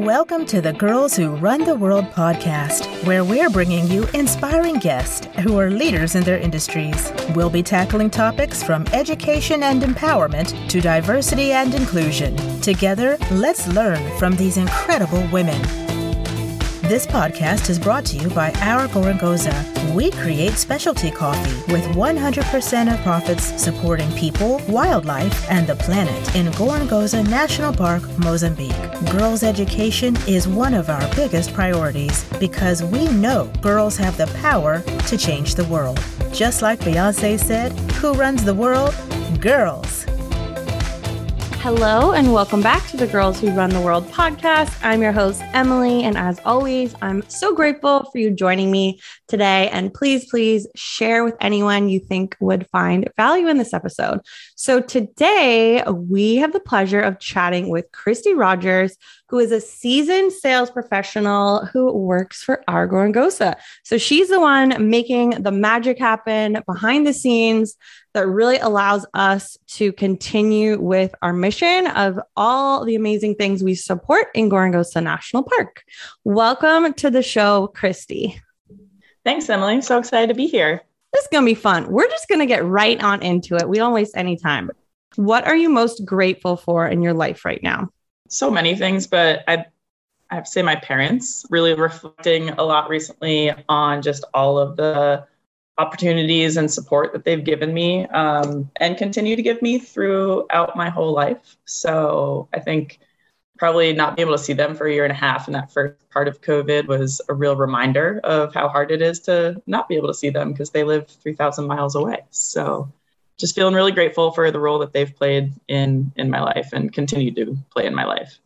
Welcome to the Girls Who Run the World podcast, where we're bringing you inspiring guests who are leaders in their industries. We'll be tackling topics from education and empowerment to diversity and inclusion. Together, let's learn from these incredible women. This podcast is brought to you by Our Gorongosa. We create specialty coffee with 100% of profits supporting people, wildlife, and the planet in Gorongosa National Park, Mozambique. Girls' education is one of our biggest priorities because we know girls have the power to change the world. Just like Beyonce said, who runs the world? Girls. Hello, and welcome back to the Girls Who Run the World podcast. I'm your host, Emily. And as always, I'm so grateful for you joining me today. And please, please share with anyone you think would find value in this episode. So, today we have the pleasure of chatting with Christy Rogers, who is a seasoned sales professional who works for Our Gorongosa. So, she's the one making the magic happen behind the scenes that really allows us to continue with our mission of all the amazing things we support in Gorongosa National Park. Welcome to the show, Christy. Thanks, Emily. So excited to be here. This is going to be fun. We're just going to get right on into it. We don't waste any time. What are you most grateful for in your life right now? So many things, but I I have to say my parents really reflecting a lot recently on just all of the opportunities and support that they've given me um, and continue to give me throughout my whole life. So I think probably not being able to see them for a year and a half And that first part of COVID was a real reminder of how hard it is to not be able to see them because they live 3,000 miles away. So just feeling really grateful for the role that they've played in in my life and continue to play in my life.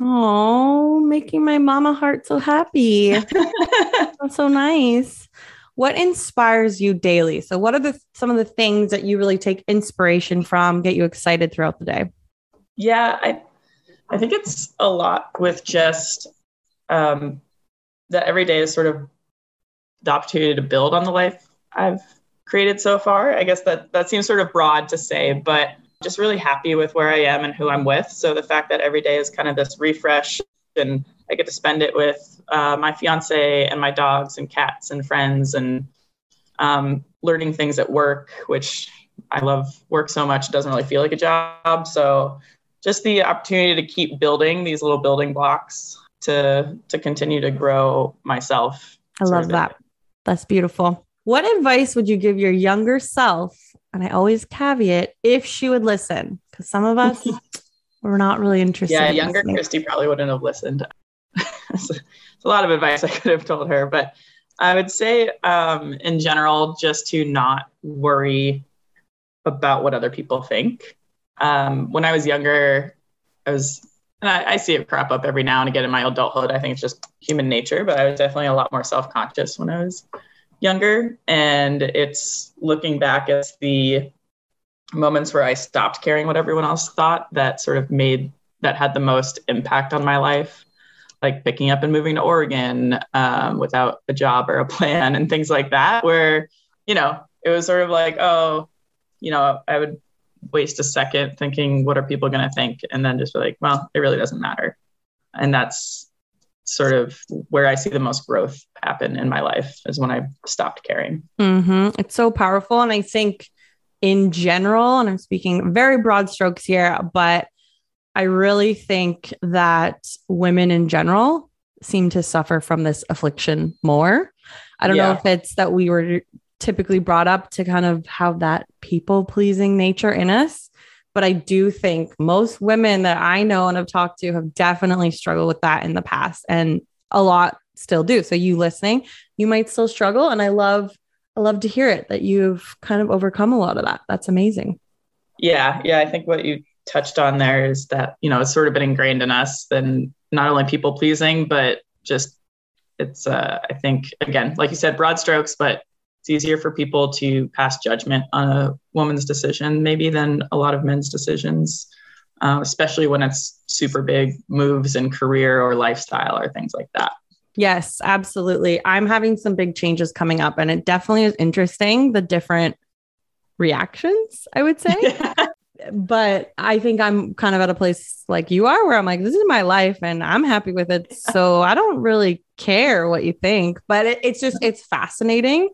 Oh, making my mama heart so happy. That's so nice what inspires you daily? So, what are the some of the things that you really take inspiration from, get you excited throughout the day? Yeah, I I think it's a lot with just um, that every day is sort of the opportunity to build on the life I've created so far. I guess that that seems sort of broad to say, but just really happy with where I am and who I'm with. So the fact that every day is kind of this refresh and I get to spend it with uh, my fiance and my dogs and cats and friends and um, learning things at work, which I love work so much, it doesn't really feel like a job. So just the opportunity to keep building these little building blocks to to continue to grow myself. I love that. That's beautiful. What advice would you give your younger self? And I always caveat if she would listen, because some of us we're not really interested. Yeah, in younger listening. Christy probably wouldn't have listened. it's a lot of advice I could have told her, but I would say, um, in general, just to not worry about what other people think. Um, when I was younger, I was, and I, I, see it crop up every now and again in my adulthood. I think it's just human nature, but I was definitely a lot more self conscious when I was younger. And it's looking back at the moments where I stopped caring what everyone else thought that sort of made that had the most impact on my life like picking up and moving to Oregon um, without a job or a plan and things like that, where, you know, it was sort of like, oh, you know, I would waste a second thinking, what are people going to think? And then just be like, well, it really doesn't matter. And that's sort of where I see the most growth happen in my life is when I stopped caring. Mm-hmm. It's so powerful. And I think in general, and I'm speaking very broad strokes here, but I really think that women in general seem to suffer from this affliction more. I don't yeah. know if it's that we were typically brought up to kind of have that people pleasing nature in us. But I do think most women that I know and have talked to have definitely struggled with that in the past, and a lot still do. So, you listening, you might still struggle. And I love, I love to hear it that you've kind of overcome a lot of that. That's amazing. Yeah. Yeah. I think what you touched on there is that you know it's sort of been ingrained in us then not only people pleasing but just it's uh, i think again like you said broad strokes but it's easier for people to pass judgment on a woman's decision maybe than a lot of men's decisions uh, especially when it's super big moves in career or lifestyle or things like that. Yes absolutely. I'm having some big changes coming up and it definitely is interesting the different reactions i would say. But I think I'm kind of at a place like you are where I'm like, this is my life and I'm happy with it. So I don't really care what you think, but it, it's just, it's fascinating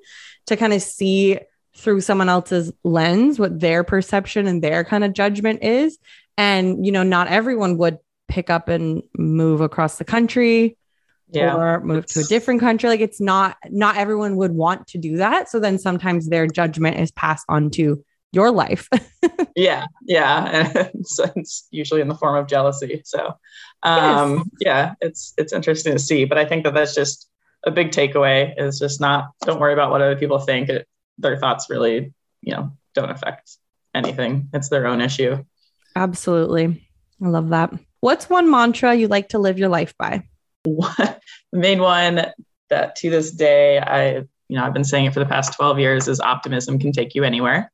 to kind of see through someone else's lens what their perception and their kind of judgment is. And, you know, not everyone would pick up and move across the country yeah, or move to a different country. Like it's not, not everyone would want to do that. So then sometimes their judgment is passed on to your life. yeah, yeah, and it's, it's, usually in the form of jealousy. So, um, yes. yeah, it's it's interesting to see. But I think that that's just a big takeaway. Is just not don't worry about what other people think. It, their thoughts really, you know, don't affect anything. It's their own issue. Absolutely, I love that. What's one mantra you like to live your life by? the main one that to this day I you know I've been saying it for the past 12 years is optimism can take you anywhere.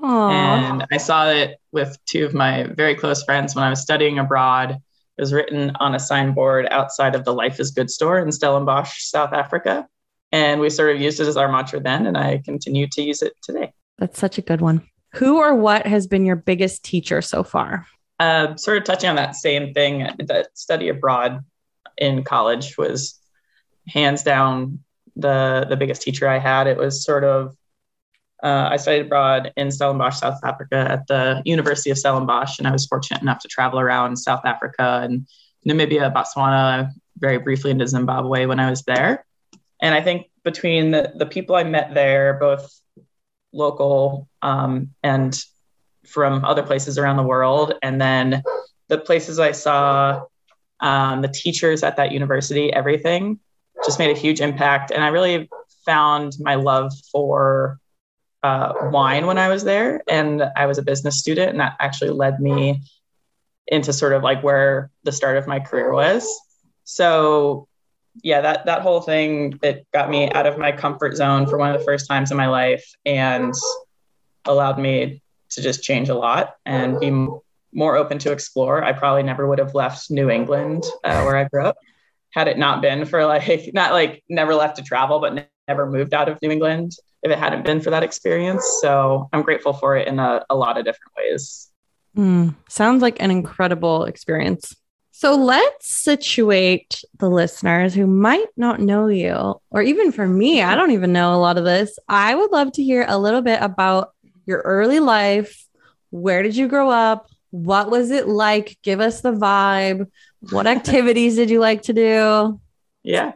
Aww. And I saw it with two of my very close friends when I was studying abroad. Was written on a signboard outside of the Life is Good store in Stellenbosch, South Africa. And we sort of used it as our mantra then, and I continue to use it today. That's such a good one. Who or what has been your biggest teacher so far? Uh, sort of touching on that same thing, that study abroad in college was hands down the the biggest teacher I had. It was sort of uh, I studied abroad in Stellenbosch, South Africa, at the University of Stellenbosch, and I was fortunate enough to travel around South Africa and Namibia, Botswana, very briefly into Zimbabwe when I was there. And I think between the, the people I met there, both local um, and from other places around the world, and then the places I saw, um, the teachers at that university, everything just made a huge impact. And I really found my love for uh, wine when I was there, and I was a business student, and that actually led me into sort of like where the start of my career was. So, yeah, that that whole thing it got me out of my comfort zone for one of the first times in my life, and allowed me to just change a lot and be more open to explore. I probably never would have left New England, uh, where I grew up, had it not been for like not like never left to travel, but never moved out of New England if it hadn't been for that experience. So I'm grateful for it in a, a lot of different ways. Mm, sounds like an incredible experience. So let's situate the listeners who might not know you, or even for me, I don't even know a lot of this. I would love to hear a little bit about your early life. Where did you grow up? What was it like? Give us the vibe. What activities did you like to do? Yeah.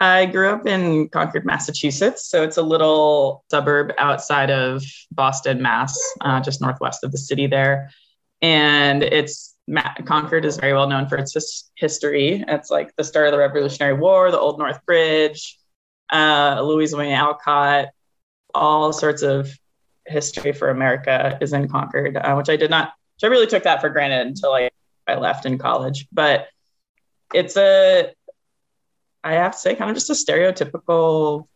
I grew up in Concord, Massachusetts. So it's a little suburb outside of Boston, Mass, uh, just northwest of the city there. And it's Concord is very well known for its his- history. It's like the start of the Revolutionary War, the Old North Bridge, uh, Louisa May Alcott, all sorts of history for America is in Concord, uh, which I did not, which I really took that for granted until I, I left in college. But it's a I have to say, kind of just a stereotypical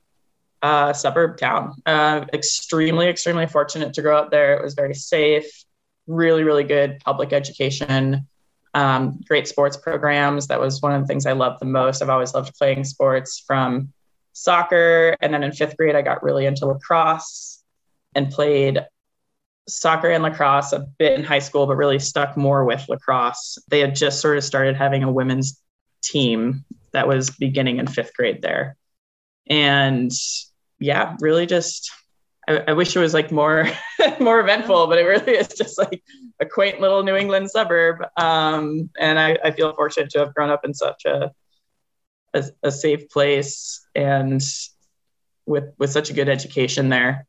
uh, suburb town. Uh, extremely, extremely fortunate to grow up there. It was very safe, really, really good public education, um, great sports programs. That was one of the things I loved the most. I've always loved playing sports from soccer. And then in fifth grade, I got really into lacrosse and played soccer and lacrosse a bit in high school, but really stuck more with lacrosse. They had just sort of started having a women's team that was beginning in fifth grade there. And yeah, really just I, I wish it was like more more eventful, but it really is just like a quaint little New England suburb. Um, and I, I feel fortunate to have grown up in such a, a, a safe place and with with such a good education there.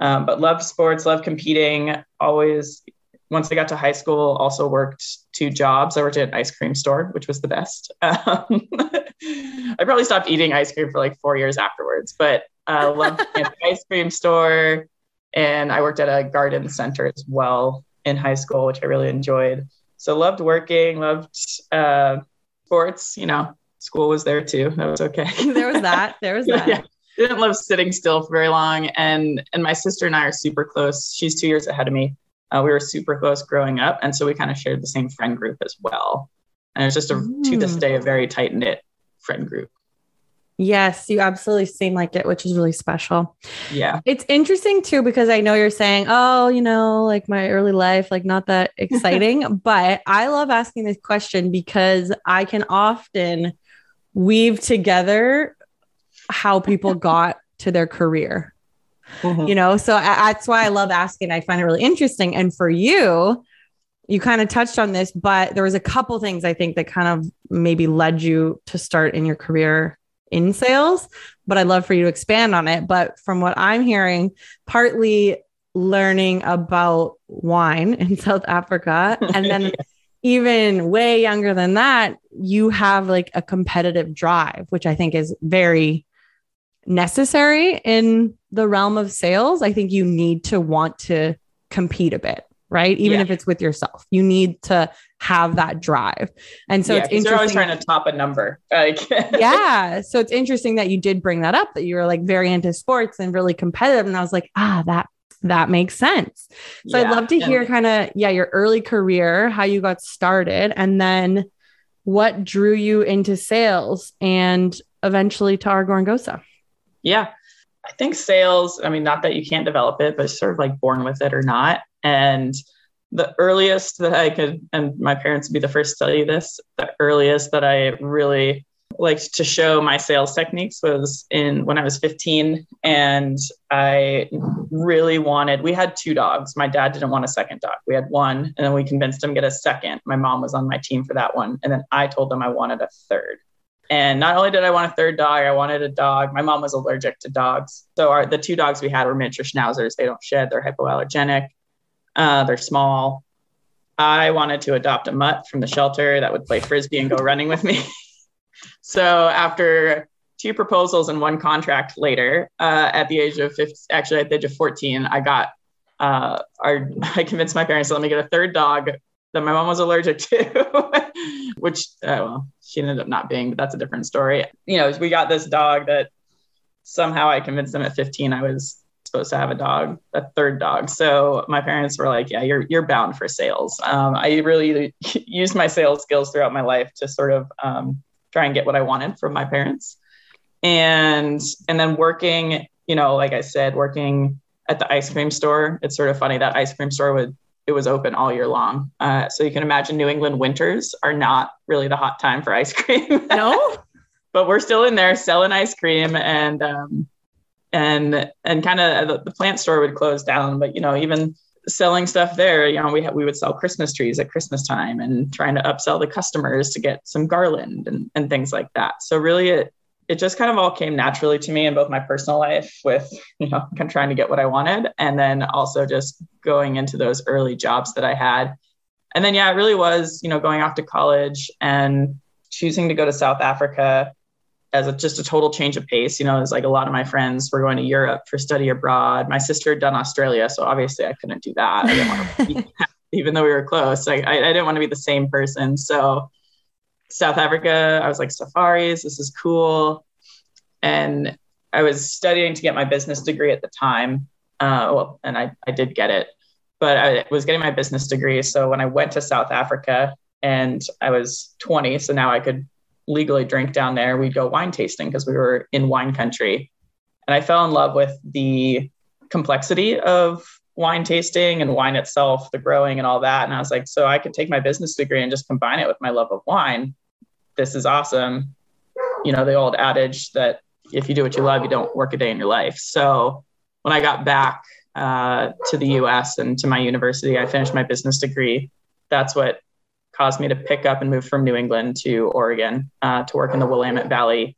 Um, but loved sports, loved competing. Always once I got to high school, also worked two jobs. I worked at an ice cream store, which was the best. Um, I probably stopped eating ice cream for like four years afterwards, but I uh, loved an ice cream store. And I worked at a garden center as well in high school, which I really enjoyed. So loved working, loved uh, sports. You know, school was there too. That was okay. there was that. There was that. yeah. Didn't love sitting still for very long. And and my sister and I are super close. She's two years ahead of me. Uh, we were super close growing up, and so we kind of shared the same friend group as well. And it's just a, mm. to this mm. day a very tight knit friend group. Yes, you absolutely seem like it, which is really special. Yeah. It's interesting too, because I know you're saying, oh, you know, like my early life, like not that exciting. but I love asking this question because I can often weave together how people got to their career. Mm-hmm. You know, so I, that's why I love asking. I find it really interesting. And for you, you kind of touched on this, but there was a couple things I think that kind of maybe led you to start in your career in sales, but I'd love for you to expand on it. But from what I'm hearing, partly learning about wine in South Africa, and then even way younger than that, you have like a competitive drive, which I think is very necessary in the realm of sales. I think you need to want to compete a bit right? Even yeah. if it's with yourself, you need to have that drive. And so yeah, it's interesting. You're always trying to top a number. Like yeah. So it's interesting that you did bring that up, that you were like very into sports and really competitive. And I was like, ah, that that makes sense. So yeah. I'd love to hear kind of, yeah, your early career, how you got started, and then what drew you into sales and eventually to Our Gorongosa. Yeah. I think sales, I mean, not that you can't develop it, but sort of like born with it or not. And the earliest that I could, and my parents would be the first to tell you this, the earliest that I really liked to show my sales techniques was in when I was 15. And I really wanted, we had two dogs. My dad didn't want a second dog. We had one, and then we convinced him get a second. My mom was on my team for that one. And then I told them I wanted a third. And not only did I want a third dog, I wanted a dog. My mom was allergic to dogs. So our, the two dogs we had were miniature schnauzers. They don't shed, they're hypoallergenic. Uh, they're small. I wanted to adopt a mutt from the shelter that would play frisbee and go running with me. so after two proposals and one contract later, uh, at the age of 50, actually at the age of 14, I got uh, our, I convinced my parents to let me get a third dog that my mom was allergic to, which uh, well, she ended up not being, but that's a different story. You know, we got this dog that somehow I convinced them at 15 I was supposed to have a dog, a third dog. So my parents were like, "Yeah, you're you're bound for sales." Um, I really used my sales skills throughout my life to sort of um, try and get what I wanted from my parents, and and then working, you know, like I said, working at the ice cream store. It's sort of funny that ice cream store would it was open all year long. Uh, so you can imagine New England winters are not really the hot time for ice cream. No. but we're still in there selling ice cream and um, and and kind of the, the, plant store would close down but you know even selling stuff there you know we ha- we would sell christmas trees at christmas time and trying to upsell the customers to get some garland and, and things like that so really it it just kind of all came naturally to me in both my personal life with you know trying to get what i wanted and then also just going into those early jobs that i had and then yeah it really was you know going off to college and choosing to go to south africa as a, just a total change of pace. You know, it's like a lot of my friends were going to Europe for study abroad. My sister had done Australia, so obviously I couldn't do that. I didn't want to be, even though we were close. I, I didn't want to be the same person. So South Africa, I was like safaris. This is cool, and I was studying to get my business degree at the time. Uh, well, and I I did get it, but I was getting my business degree. So when I went to South Africa and I was 20, so now I could legally drink down there, we'd go wine tasting because we were in wine country. And I fell in love with the complexity of wine tasting and wine itself, the growing and all that. And I was like, so I could take my business degree and just combine it with my love of wine. This is awesome. You know, the old adage that if you do what you love, you don't work a day in your life. So when I got back uh, to the US and to my university, I finished my business degree. That's what caused me to pick up and move from New England to Oregon uh, to work in the Willamette Valley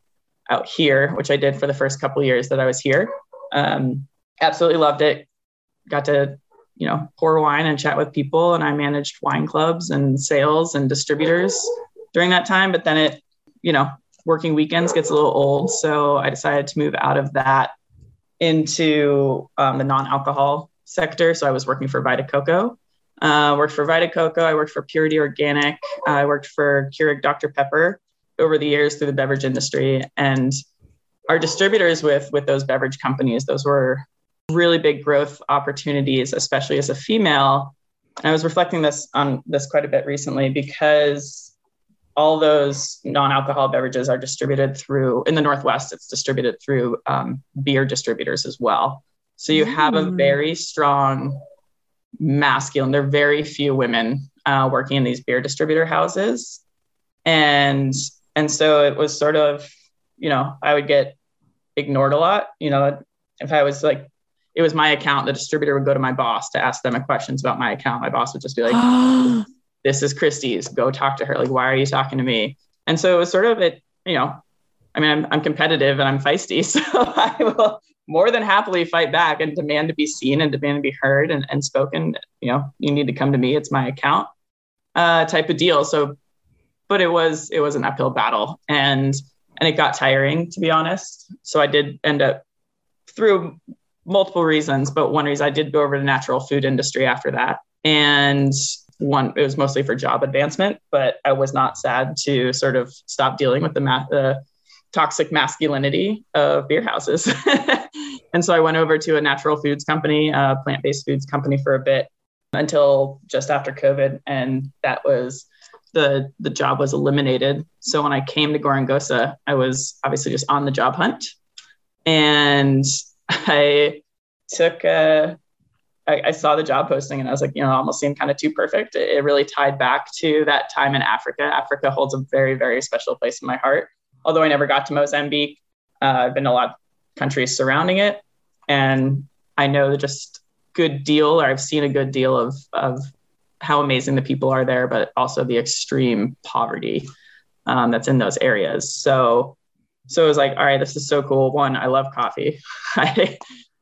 out here, which I did for the first couple years that I was here. Um, absolutely loved it. Got to, you know, pour wine and chat with people, and I managed wine clubs and sales and distributors during that time. But then it, you know, working weekends gets a little old, so I decided to move out of that into um, the non-alcohol sector. So I was working for Vita Coco uh, worked for Vita Coco. I worked for Purity Organic. I worked for Keurig Dr. Pepper over the years through the beverage industry. And our distributors with, with those beverage companies, those were really big growth opportunities, especially as a female. And I was reflecting this on this quite a bit recently because all those non-alcohol beverages are distributed through in the northwest it's distributed through um, beer distributors as well so you have a Mm. very strong masculine there are very few women uh, working in these beer distributor houses and and so it was sort of you know i would get ignored a lot you know if i was like it was my account the distributor would go to my boss to ask them questions about my account my boss would just be like this is Christy's. Go talk to her. Like, why are you talking to me? And so it was sort of it, you know, I mean, I'm, I'm competitive and I'm feisty. So I will more than happily fight back and demand to be seen and demand to be heard and, and spoken. You know, you need to come to me. It's my account uh, type of deal. So, but it was, it was an uphill battle and, and it got tiring to be honest. So I did end up through multiple reasons, but one reason I did go over to natural food industry after that. And one it was mostly for job advancement but i was not sad to sort of stop dealing with the toxic masculinity of beer houses. And so i went over to a natural foods company a plant-based foods company for a bit until just after covid and that was the the job was eliminated. So when i came to Gorongosa, i was obviously just on the job hunt. And i took a I, saw the job posting and I was like, you know, almost seemed kind of too perfect. It, it, really tied back to that time in Africa. Africa holds a very, very special place in my heart. Although I never got to Mozambique, uh, I've been to a lot of countries surrounding it. And I know just good deal, or I've seen a good deal of, of how amazing the people are there, but also the extreme poverty um, that's in those areas. So, so it was like, all right, this is so cool. One, I love coffee. I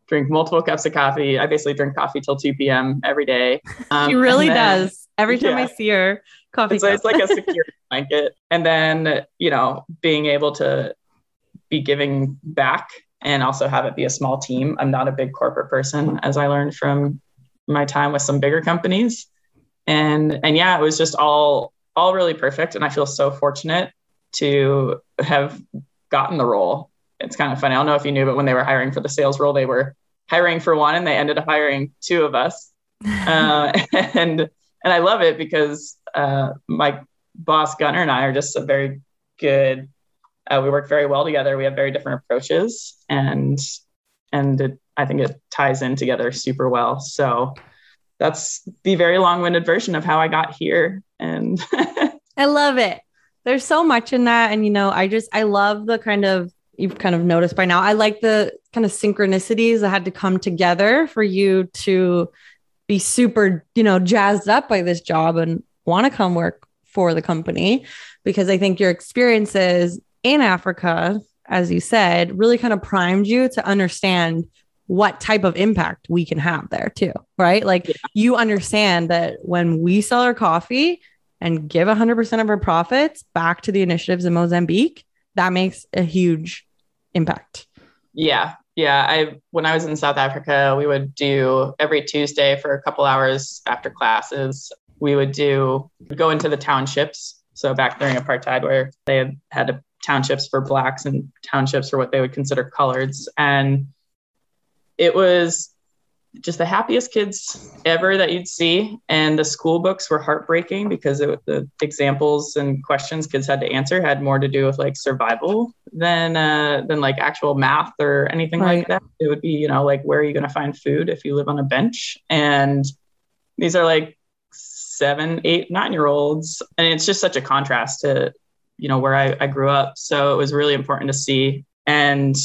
drink multiple cups of coffee. I basically drink coffee till 2 p.m. every day. Um, she really then, does. Every time yeah. I see her, coffee. It's, it's like a security blanket. And then, you know, being able to be giving back and also have it be a small team. I'm not a big corporate person, as I learned from my time with some bigger companies. And and yeah, it was just all all really perfect. And I feel so fortunate to have gotten the role it's kind of funny. I don't know if you knew, but when they were hiring for the sales role, they were hiring for one and they ended up hiring two of us. uh, and and I love it because uh, my boss Gunner and I are just a very good. Uh, we work very well together. We have very different approaches, and and it, I think it ties in together super well. So that's the very long-winded version of how I got here. And I love it. There's so much in that, and you know, I just I love the kind of you've kind of noticed by now. I like the kind of synchronicities that had to come together for you to be super, you know, jazzed up by this job and want to come work for the company because I think your experiences in Africa, as you said, really kind of primed you to understand what type of impact we can have there too, right? Like yeah. you understand that when we sell our coffee and give 100% of our profits back to the initiatives in Mozambique, that makes a huge impact. Yeah. Yeah. I when I was in South Africa, we would do every Tuesday for a couple hours after classes, we would do go into the townships. So back during apartheid where they had had townships for blacks and townships for what they would consider coloreds. And it was just the happiest kids ever that you'd see. And the school books were heartbreaking because it, the examples and questions kids had to answer had more to do with like survival than uh, than like actual math or anything right. like that. It would be, you know, like where are you going to find food if you live on a bench? And these are like seven, eight, nine year olds, and it's just such a contrast to you know where I, I grew up. So it was really important to see and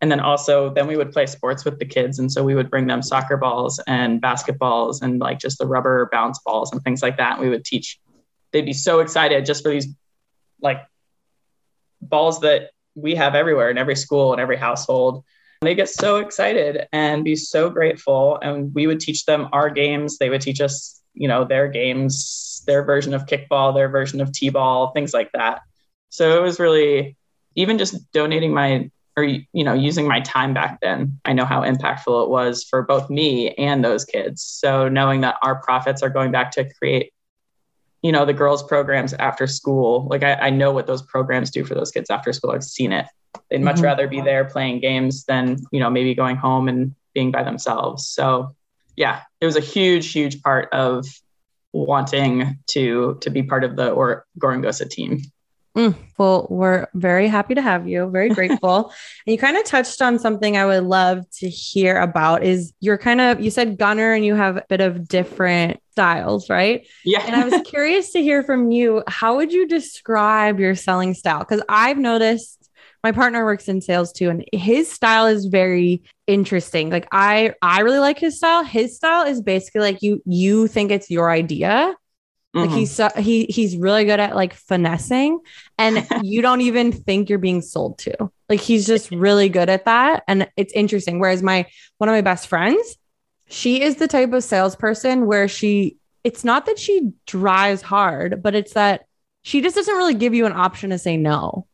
and then also then we would play sports with the kids. And so we would bring them soccer balls and basketballs and like just the rubber bounce balls and things like that. And we would teach. They'd be so excited just for these like balls that we have everywhere in every school and every household. They get so excited and be so grateful. And we would teach them our games. They would teach us you know their games their version of kickball their version of t-ball things like that. So it was really even just donating my or you know using my time back then i know how impactful it was for both me and those kids so knowing that our profits are going back to create you know the girls programs after school like i, I know what those programs do for those kids after school i've seen it they'd much mm-hmm. rather be there playing games than you know maybe going home and being by themselves so yeah it was a huge huge part of wanting to to be part of the Our Gorongosa team. Mm, well, we're very happy to have you. Very grateful. and you kind of touched on something I would love to hear about is you're kind of you said gunner and you have a bit of different styles, right? Yeah. and I was curious to hear from you. How would you describe your selling style? Because I've noticed my partner works in sales too and his style is very interesting like i i really like his style his style is basically like you you think it's your idea like Mhm. he's so, he he's really good at like finessing and you don't even think you're being sold to like he's just really good at that and it's interesting whereas my one of my best friends she is the type of salesperson where she it's not that she drives hard but it's that she just doesn't really give you an option to say no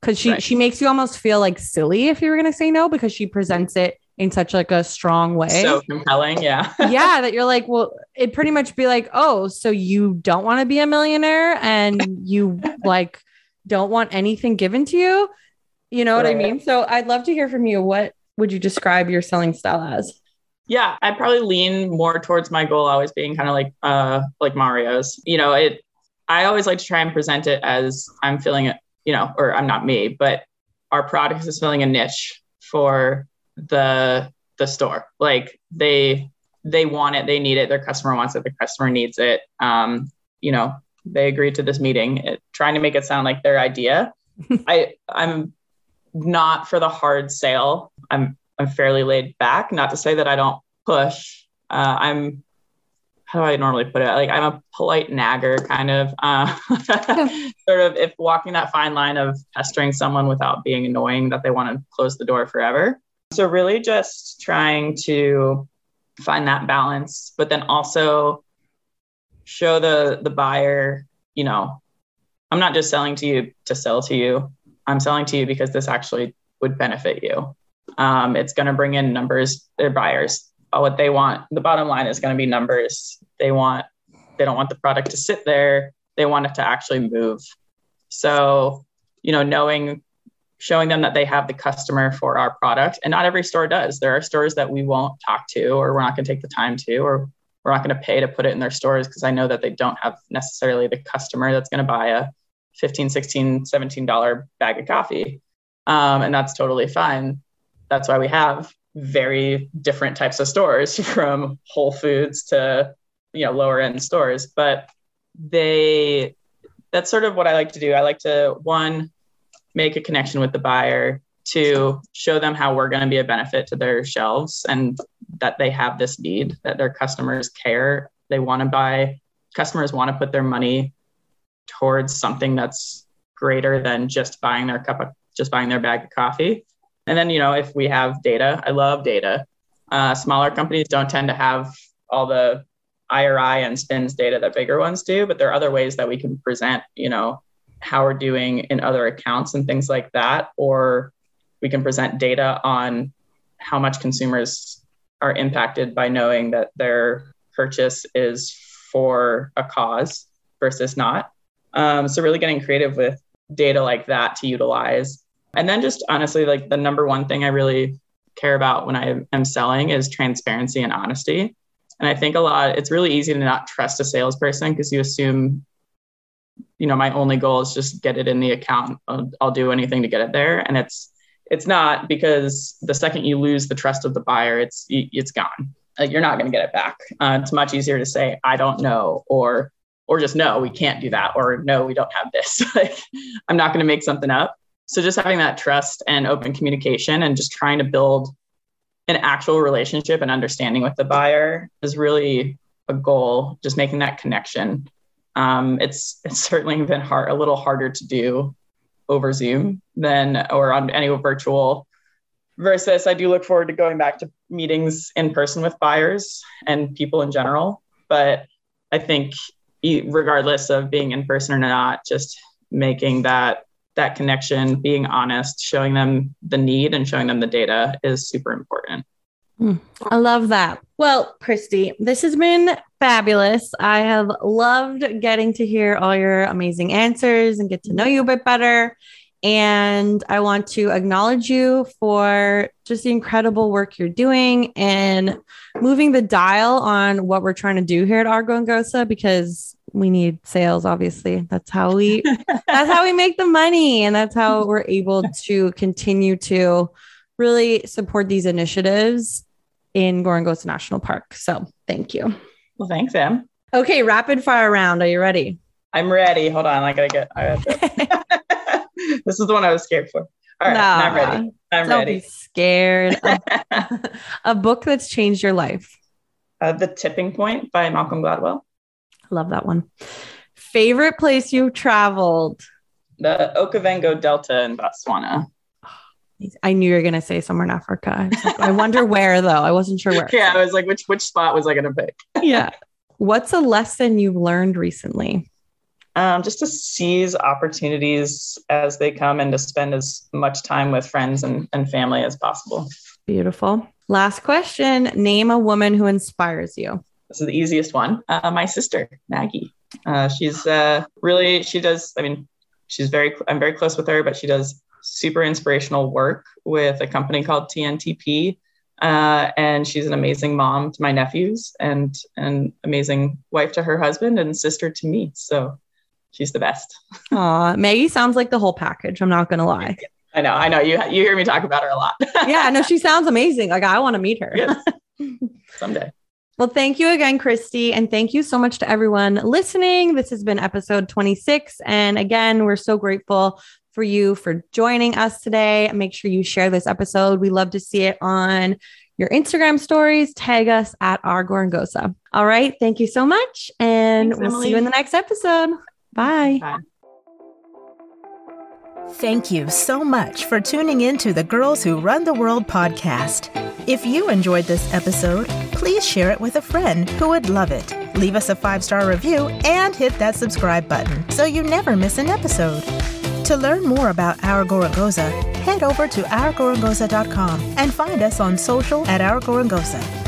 because she Right. she makes you almost feel like silly if you were going to say no because she presents it in such like a strong way. So compelling. Yeah. yeah that you're like well it pretty much be like oh so you don't want to be a millionaire and you like don't want anything given to you? You know what i mean? So i'd love to hear from you. What would you describe your selling style as? Yeah i'd probably lean more towards my goal always being kind of like uh like mario's. You know it i always like to try and present it as i'm feeling it you know or i'm not me but our product is filling a niche for the the store like they they want it they need it their customer wants it the customer needs it um you know they agreed to this meeting it, trying to make it sound like their idea i i'm not for the hard sale i'm I'm fairly laid back. Not to say that I don't push. Uh, I'm how do I normally put it? Like I'm a polite nagger, kind of. Uh, sort of if walking that fine line of pestering someone without being annoying that they want to close the door forever. So really just trying to find that balance, but then also show the the buyer, you know, I'm not just selling to you to sell to you. I'm selling to you because this actually would benefit you. Um, it's going to bring in numbers their buyers. What they want the bottom line is going to be numbers. They want they don't want the product to sit there. They want it to actually move. So you know knowing showing them that they have the customer for our product. And not every store does. There are stores that we won't talk to or we're not going to take the time to or we're not going to pay to put it in their stores because i know that they don't have necessarily the customer that's going to buy a 15 16 17 dollar bag of coffee. Um, and that's totally fine. That's why we have very different types of stores from whole foods to you know lower end stores. But they that's sort of what i like to do. I like to one make a connection with the buyer to show them how we're going to be a benefit to their shelves and that they have this need that their customers care they want to buy customers want to put their money towards something that's greater than just buying their cup of just buying their bag of coffee and then, you know, if we have data, I love data. Uh, smaller companies don't tend to have all the IRI and spins data that bigger ones do, but there are other ways that we can present, you know, how we're doing in other accounts and things like that. Or we can present data on how much consumers are impacted by knowing that their purchase is for a cause versus not. Um, so, really getting creative with data like that to utilize and then just honestly, like the number one thing I really care about when I am selling is transparency and honesty. And I think a lot, it's really easy to not trust a salesperson because you assume, you know, my only goal is just get it in the account. I'll, I'll do anything to get it there. And it's, it's not because the second you lose the trust of the buyer, it's, it's gone. Like you're not going to get it back. Uh, it's much easier to say, I don't know, or, or just no, we can't do that, or no, we don't have this. like I'm not going to make something up so just having that trust and open communication and just trying to build an actual relationship and understanding with the buyer is really a goal just making that connection um, it's it's certainly been hard a little harder to do over zoom than or on any virtual versus i do look forward to going back to meetings in person with buyers and people in general but i think regardless of being in person or not just making that that connection, being honest, showing them the need and showing them the data is super important. Hmm. I love that. Well, Christy, this has been fabulous. I have loved getting to hear all your amazing answers and get to know you a bit better. And I want to acknowledge you for just the incredible work you're doing and moving the dial on what we're trying to do here at Our Gorongosa because we need sales, obviously. That's how we that's how we make the money. And that's how we're able to continue to really support these initiatives in Gorongosa National Park. So thank you. Well, thanks, Em. Okay, rapid fire round. Are you ready? I'm ready. Hold on. I gotta get I to this is the one I was scared for. All right, nah, I'm ready. I'm don't ready. Be scared. a, a book that's changed your life. Uh, the Tipping Point by Malcolm Gladwell. I love that one. Favorite place you've traveled? The Okavango Delta in Botswana. I knew you were gonna say somewhere in Africa. I, like, I wonder where though. I wasn't sure where. Yeah, I was like, which which spot was I gonna pick? yeah. What's a lesson you've learned recently? um, just to seize opportunities as they come and to spend as much time with friends and, and family as possible. Beautiful. Last question Name a woman who inspires you. This is the easiest one. Uh, my sister, Maggie. Uh, she's uh, really, she does, I mean, she's very, I'm very close with her, but she does super inspirational work with a company called TNTP. Uh, and she's an amazing mom to my nephews and an amazing wife to her husband and sister to me. So she's the best. Aw, Maggie sounds like the whole package. I'm not gonna lie. I know, I know. You you hear me talk about her a lot. yeah, no, she sounds amazing. Like I want to meet her. Yes. Someday. Well, thank you again, Christy. And thank you so much to everyone listening. This has been episode 26. And again, we're so grateful for you for joining us today. Make sure you share this episode. We love to see it on your Instagram stories. Tag us at Our Gorongosa. All right. Thank you so much. And Thanks, we'll Emily. see you in the next episode. Bye. Bye. Thank you so much for tuning in to the Girls Who Run the World podcast. If you enjoyed this episode, please share it with a friend who would love it. Leave us a five star review and hit that subscribe button so you never miss an episode. To learn more about Our Gorongosa, head over to ourgorongosa.com and find us on social at Our Gorongosa.